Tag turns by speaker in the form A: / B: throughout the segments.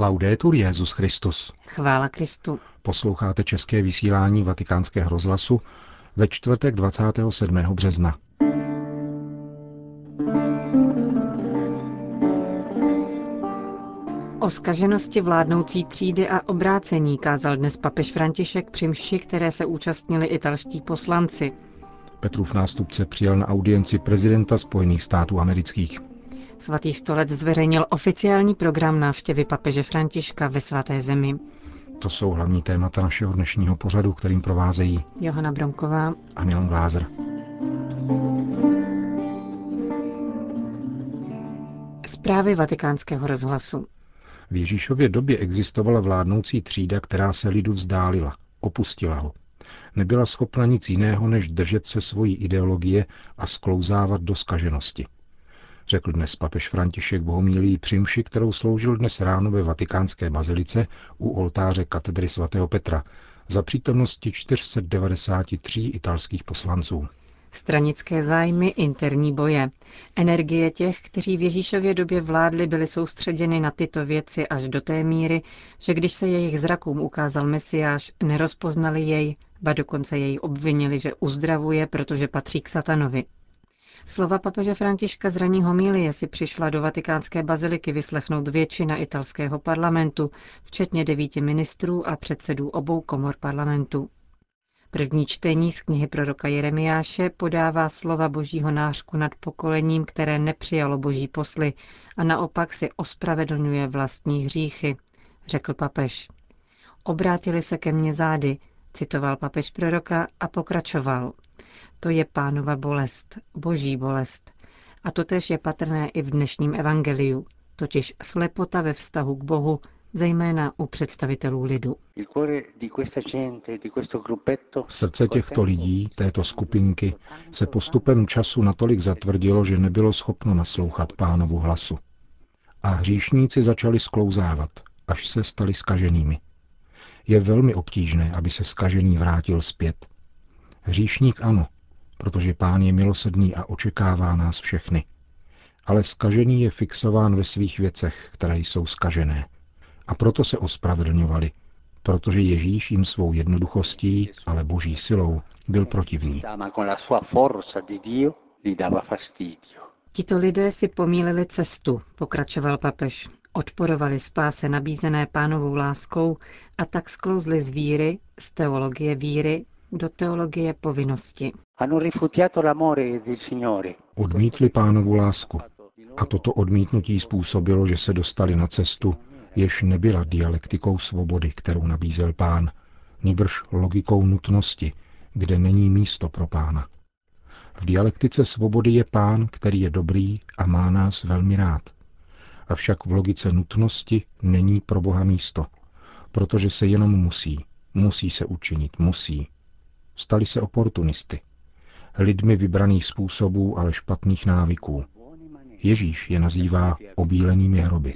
A: Laudetur Jezus Christus.
B: Chvála Kristu.
A: Posloucháte české vysílání Vatikánského rozhlasu ve čtvrtek 27. března.
B: O skaženosti vládnoucí třídy a obrácení kázal dnes papež František při mši, které se účastnili italští poslanci.
A: Petrův nástupce přijal na audienci prezidenta Spojených států amerických.
B: Svatý stolec zveřejnil oficiální program návštěvy papeže Františka ve svaté zemi.
A: To jsou hlavní témata našeho dnešního pořadu, kterým provázejí
B: Johana Bronková
A: a Milan Glázer.
B: Zprávy vatikánského rozhlasu.
A: V Ježíšově době existovala vládnoucí třída, která se lidu vzdálila, opustila ho. Nebyla schopna nic jiného, než držet se svojí ideologie a sklouzávat do skaženosti – řekl dnes papež František v homílii přimši, kterou sloužil dnes ráno ve vatikánské bazilice u oltáře katedry svatého Petra za přítomnosti 493 italských poslanců.
B: Stranické zájmy, interní boje. Energie těch, kteří v Ježíšově době vládli, byly soustředěny na tyto věci až do té míry, že když se jejich zrakům ukázal Mesiáš, nerozpoznali jej, ba dokonce jej obvinili, že uzdravuje, protože patří k satanovi. Slova papeže Františka z raní homilie si přišla do vatikánské baziliky vyslechnout většina italského parlamentu, včetně devíti ministrů a předsedů obou komor parlamentu. První čtení z knihy proroka Jeremiáše podává slova božího nářku nad pokolením, které nepřijalo boží posly a naopak si ospravedlňuje vlastní hříchy, řekl papež. Obrátili se ke mně zády, citoval papež proroka a pokračoval. To je pánova bolest, boží bolest. A to tež je patrné i v dnešním evangeliu, totiž slepota ve vztahu k Bohu, zejména u představitelů lidu.
A: Srdce těchto lidí, této skupinky, se postupem času natolik zatvrdilo, že nebylo schopno naslouchat pánovu hlasu. A hříšníci začali sklouzávat, až se stali skaženými. Je velmi obtížné, aby se skažený vrátil zpět. Hříšník ano, protože pán je milosedný a očekává nás všechny. Ale skažený je fixován ve svých věcech, které jsou skažené. A proto se ospravedlňovali, protože Ježíš jim svou jednoduchostí, ale boží silou byl protivný.
B: Tito lidé si pomílili cestu, pokračoval papež. Odporovali spáse nabízené pánovou láskou a tak sklouzli z víry, z teologie víry, do teologie povinnosti.
A: Odmítli pánovu lásku. A toto odmítnutí způsobilo, že se dostali na cestu, jež nebyla dialektikou svobody, kterou nabízel pán, nýbrž logikou nutnosti, kde není místo pro pána. V dialektice svobody je pán, který je dobrý a má nás velmi rád. Avšak v logice nutnosti není pro Boha místo, protože se jenom musí, musí se učinit, musí. Stali se oportunisty. Lidmi vybraných způsobů, ale špatných návyků. Ježíš je nazývá obílenými hroby.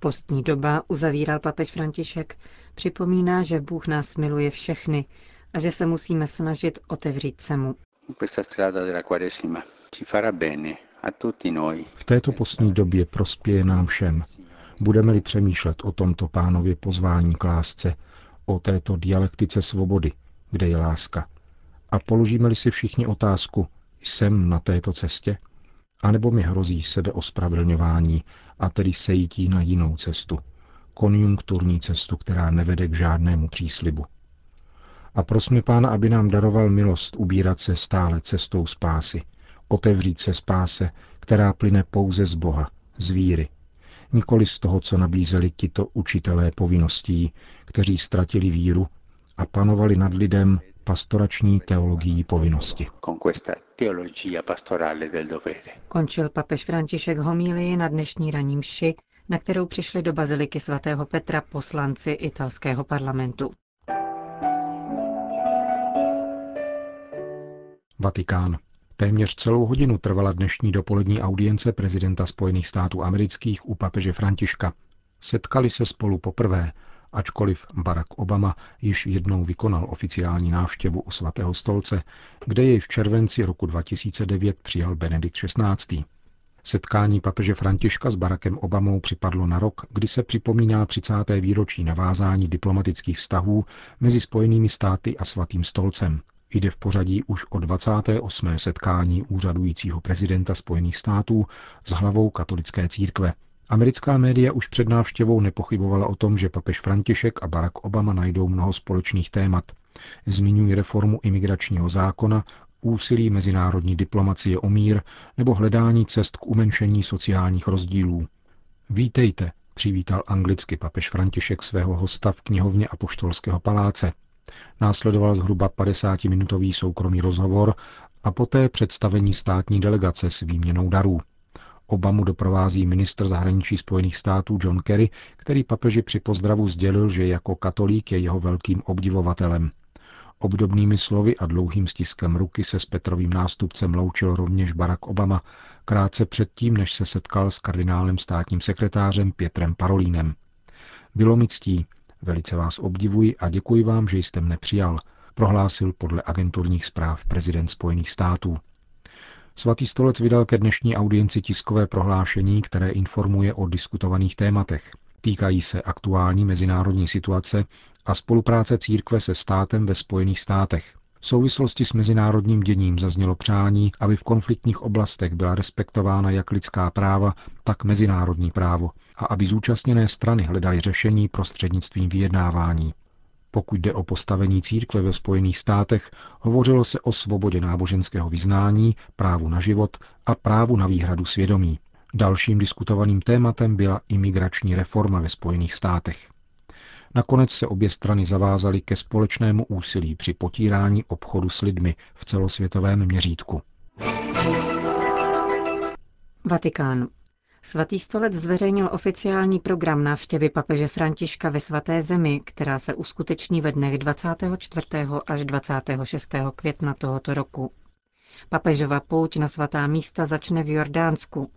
B: Postní doba, uzavíral papež František, připomíná, že Bůh nás miluje všechny a že se musíme snažit otevřít se mu.
A: V této postní době prospěje nám všem, Budeme-li přemýšlet o tomto pánově pozvání k lásce, o této dialektice svobody, kde je láska, a položíme-li si všichni otázku, jsem na této cestě, anebo mi hrozí sebeospravedlňování a tedy sejítí na jinou cestu, konjunkturní cestu, která nevede k žádnému příslibu. A prosme Pána, aby nám daroval milost ubírat se stále cestou spásy, otevřít se spáse, která plyne pouze z Boha, z víry, nikoli z toho, co nabízeli tito učitelé povinností, kteří ztratili víru a panovali nad lidem pastorační teologií povinnosti.
B: Končil papež František homílii na dnešní raní mši, na kterou přišli do baziliky svatého Petra poslanci italského parlamentu.
A: Vatikán. Téměř celou hodinu trvala dnešní dopolední audience prezidenta Spojených států amerických u papeže Františka. Setkali se spolu poprvé, ačkoliv Barack Obama již jednou vykonal oficiální návštěvu u svatého stolce, kde jej v červenci roku 2009 přijal Benedikt XVI. Setkání papeže Františka s Barackem Obamou připadlo na rok, kdy se připomíná 30. výročí navázání diplomatických vztahů mezi Spojenými státy a Svatým stolcem. Jde v pořadí už o 28. setkání úřadujícího prezidenta Spojených států s hlavou katolické církve. Americká média už před návštěvou nepochybovala o tom, že papež František a Barack Obama najdou mnoho společných témat. Zmiňují reformu imigračního zákona, úsilí mezinárodní diplomacie o mír nebo hledání cest k umenšení sociálních rozdílů. Vítejte, přivítal anglicky papež František svého hosta v knihovně Apoštolského paláce. Následoval zhruba 50-minutový soukromý rozhovor a poté představení státní delegace s výměnou darů. Obamu doprovází ministr zahraničí Spojených států John Kerry, který papeži při pozdravu sdělil, že jako katolík je jeho velkým obdivovatelem. Obdobnými slovy a dlouhým stiskem ruky se s Petrovým nástupcem loučil rovněž Barack Obama, krátce předtím, než se setkal s kardinálem státním sekretářem Pětrem Parolínem. Bylo mi ctí, velice vás obdivuji a děkuji vám, že jste mne přijal, prohlásil podle agenturních zpráv prezident Spojených států. Svatý stolec vydal ke dnešní audienci tiskové prohlášení, které informuje o diskutovaných tématech. Týkají se aktuální mezinárodní situace a spolupráce církve se státem ve Spojených státech. V souvislosti s mezinárodním děním zaznělo přání, aby v konfliktních oblastech byla respektována jak lidská práva, tak mezinárodní právo a aby zúčastněné strany hledaly řešení prostřednictvím vyjednávání. Pokud jde o postavení církve ve Spojených státech, hovořilo se o svobodě náboženského vyznání, právu na život a právu na výhradu svědomí. Dalším diskutovaným tématem byla imigrační reforma ve Spojených státech. Nakonec se obě strany zavázaly ke společnému úsilí při potírání obchodu s lidmi v celosvětovém měřítku.
B: Vatikán. Svatý stolec zveřejnil oficiální program návštěvy papeže Františka ve svaté zemi, která se uskuteční ve dnech 24. až 26. května tohoto roku. Papežova pouť na svatá místa začne v Jordánsku.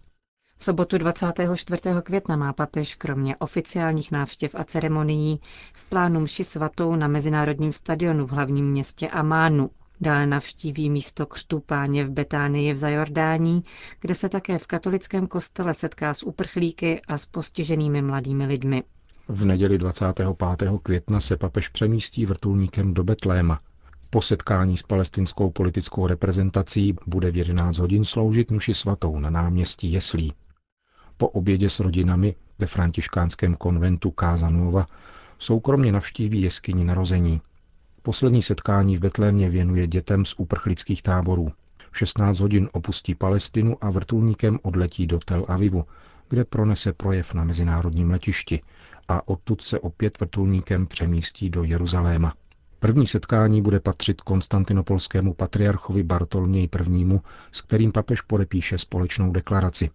B: V sobotu 24. května má papež kromě oficiálních návštěv a ceremonií v plánu mši svatou na Mezinárodním stadionu v hlavním městě Amánu, Dále navštíví místo křtu páně v Betánii v Zajordání, kde se také v katolickém kostele setká s uprchlíky a s postiženými mladými lidmi.
A: V neděli 25. května se papež přemístí vrtulníkem do Betléma. Po setkání s palestinskou politickou reprezentací bude v 11 hodin sloužit muši svatou na náměstí Jeslí. Po obědě s rodinami ve františkánském konventu Kázanova soukromně navštíví jeskyni narození – Poslední setkání v Betlémě věnuje dětem z uprchlických táborů. V 16 hodin opustí Palestinu a vrtulníkem odletí do Tel Avivu, kde pronese projev na mezinárodním letišti a odtud se opět vrtulníkem přemístí do Jeruzaléma. První setkání bude patřit konstantinopolskému patriarchovi Bartoloměji I., s kterým papež podepíše společnou deklaraci.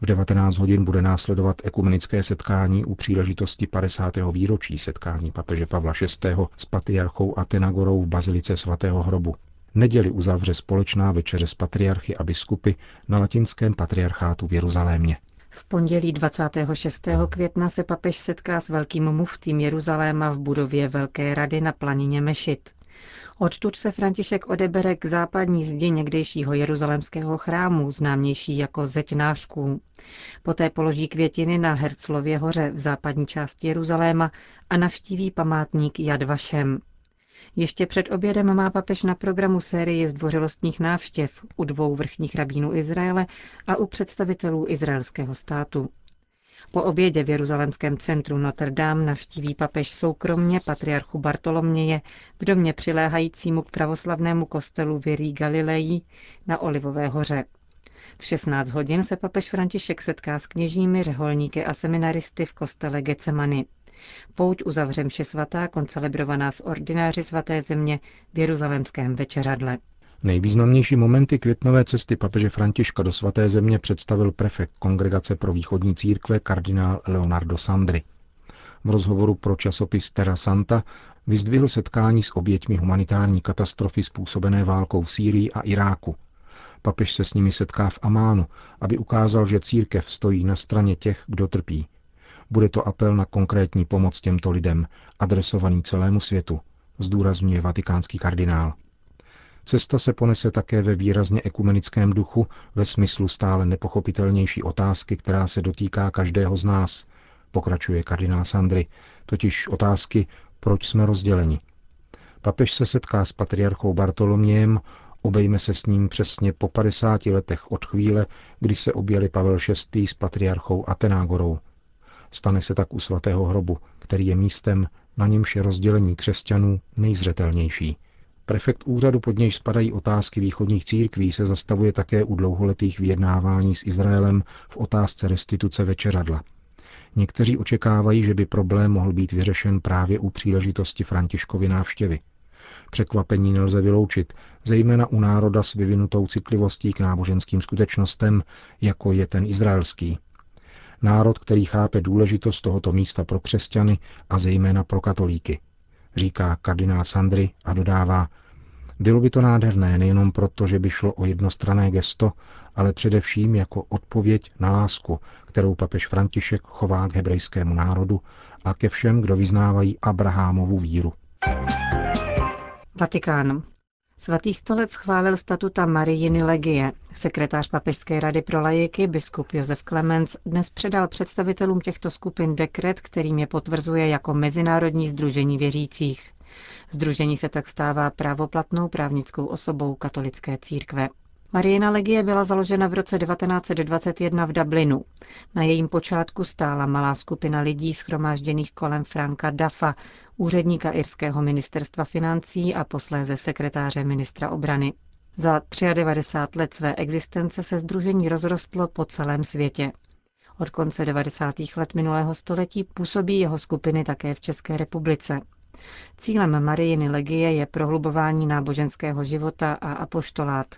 A: V 19 hodin bude následovat ekumenické setkání u příležitosti 50. výročí setkání papeže Pavla VI. s patriarchou Atenagorou v Bazilice svatého hrobu. Neděli uzavře společná večeře s patriarchy a biskupy na latinském patriarchátu v Jeruzalémě.
B: V pondělí 26. května se papež setká s velkým muftým Jeruzaléma v budově Velké rady na planině Mešit. Odtud se František odebere k západní zdi někdejšího jeruzalemského chrámu, známější jako Zeď nářků. Poté položí květiny na Herclově hoře v západní části Jeruzaléma a navštíví památník Jad Vašem. Ještě před obědem má papež na programu série zdvořilostních návštěv u dvou vrchních rabínů Izraele a u představitelů izraelského státu. Po obědě v jeruzalemském centru Notre Dame navštíví papež soukromně patriarchu Bartoloměje v domě přiléhajícímu k pravoslavnému kostelu Virí Galileji na Olivové hoře. V 16 hodin se papež František setká s kněžími, řeholníky a seminaristy v kostele Getsemany. Pouť uzavře mše svatá, koncelebrovaná s ordináři svaté země v jeruzalemském večeřadle.
A: Nejvýznamnější momenty květnové cesty papeže Františka do svaté země představil prefekt Kongregace pro východní církve kardinál Leonardo Sandri. V rozhovoru pro časopis Terra Santa vyzdvihl setkání s oběťmi humanitární katastrofy způsobené válkou v Sýrii a Iráku. Papež se s nimi setká v Amánu, aby ukázal, že církev stojí na straně těch, kdo trpí. Bude to apel na konkrétní pomoc těmto lidem, adresovaný celému světu, zdůrazňuje vatikánský kardinál. Cesta se ponese také ve výrazně ekumenickém duchu, ve smyslu stále nepochopitelnější otázky, která se dotýká každého z nás, pokračuje kardinál Sandry, totiž otázky, proč jsme rozděleni. Papež se setká s patriarchou Bartolomějem, obejme se s ním přesně po 50 letech od chvíle, kdy se objeli Pavel VI. s patriarchou Atenágorou. Stane se tak u svatého hrobu, který je místem, na němž je rozdělení křesťanů nejzřetelnější. Prefekt úřadu, pod nějž spadají otázky východních církví, se zastavuje také u dlouholetých vyjednávání s Izraelem v otázce restituce večeradla. Někteří očekávají, že by problém mohl být vyřešen právě u příležitosti Františkovy návštěvy. Překvapení nelze vyloučit, zejména u národa s vyvinutou citlivostí k náboženským skutečnostem, jako je ten izraelský. Národ, který chápe důležitost tohoto místa pro křesťany a zejména pro katolíky. Říká kardinál Sandry a dodává, bylo by to nádherné nejenom proto, že by šlo o jednostrané gesto, ale především jako odpověď na lásku, kterou papež František chová k hebrejskému národu a ke všem, kdo vyznávají Abrahamovu víru.
B: Vatikán. Svatý stolec schválil statuta Marijiny Legie. Sekretář Papežské rady pro lajiky, biskup Josef Clemens, dnes předal představitelům těchto skupin dekret, kterým je potvrzuje jako Mezinárodní združení věřících. Združení se tak stává právoplatnou právnickou osobou katolické církve. Marijina Legie byla založena v roce 1921 v Dublinu. Na jejím počátku stála malá skupina lidí schromážděných kolem Franka Dafa, úředníka irského ministerstva financí a posléze sekretáře ministra obrany. Za 93 let své existence se združení rozrostlo po celém světě. Od konce 90. let minulého století působí jeho skupiny také v České republice. Cílem Marijiny legie je prohlubování náboženského života a apoštolát.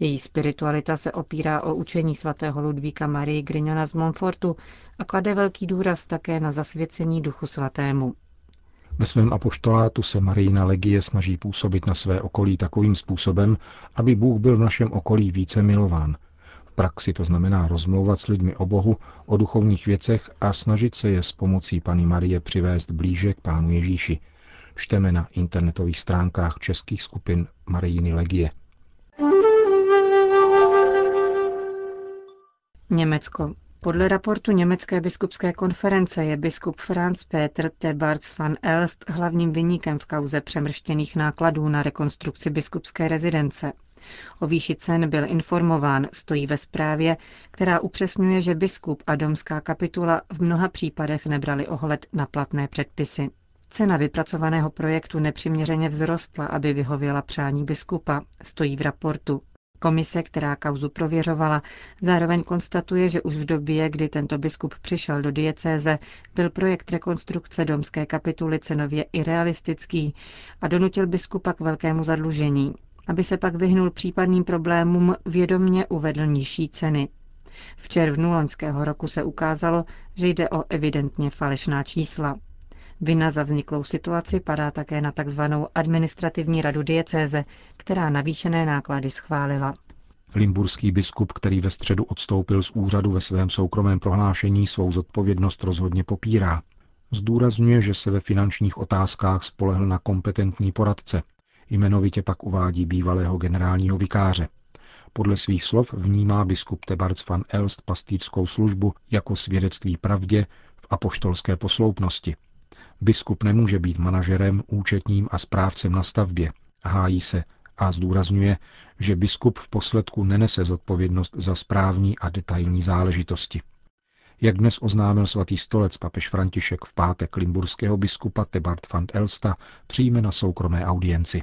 B: Její spiritualita se opírá o učení svatého Ludvíka Marie Grignona z Montfortu a klade velký důraz také na zasvěcení duchu svatému.
A: Ve svém apoštolátu se Marijina legie snaží působit na své okolí takovým způsobem, aby Bůh byl v našem okolí více milován. V praxi to znamená rozmlouvat s lidmi o Bohu, o duchovních věcech a snažit se je s pomocí Pany Marie přivést blíže k Pánu Ježíši – čteme na internetových stránkách českých skupin Marijiny Legie.
B: Německo. Podle raportu Německé biskupské konference je biskup Franz Peter Tebarts van Elst hlavním vyníkem v kauze přemrštěných nákladů na rekonstrukci biskupské rezidence. O výši cen byl informován, stojí ve zprávě, která upřesňuje, že biskup a domská kapitula v mnoha případech nebrali ohled na platné předpisy. Cena vypracovaného projektu nepřiměřeně vzrostla, aby vyhověla přání biskupa, stojí v raportu. Komise, která kauzu prověřovala, zároveň konstatuje, že už v době, kdy tento biskup přišel do diecéze, byl projekt rekonstrukce domské kapituly cenově irealistický a donutil biskupa k velkému zadlužení. Aby se pak vyhnul případným problémům, vědomně uvedl nižší ceny. V červnu loňského roku se ukázalo, že jde o evidentně falešná čísla. Vina za vzniklou situaci padá také na tzv. administrativní radu diecéze, která navýšené náklady schválila.
A: Limburský biskup, který ve středu odstoupil z úřadu ve svém soukromém prohlášení, svou zodpovědnost rozhodně popírá. Zdůrazňuje, že se ve finančních otázkách spolehl na kompetentní poradce. Jmenovitě pak uvádí bývalého generálního vikáře. Podle svých slov vnímá biskup Tebarc van Elst pastýřskou službu jako svědectví pravdě v apoštolské posloupnosti, Biskup nemůže být manažerem, účetním a správcem na stavbě. Hájí se a zdůrazňuje, že biskup v posledku nenese zodpovědnost za správní a detailní záležitosti. Jak dnes oznámil svatý stolec papež František v pátek limburského biskupa Tebart van Elsta přijme na soukromé audienci.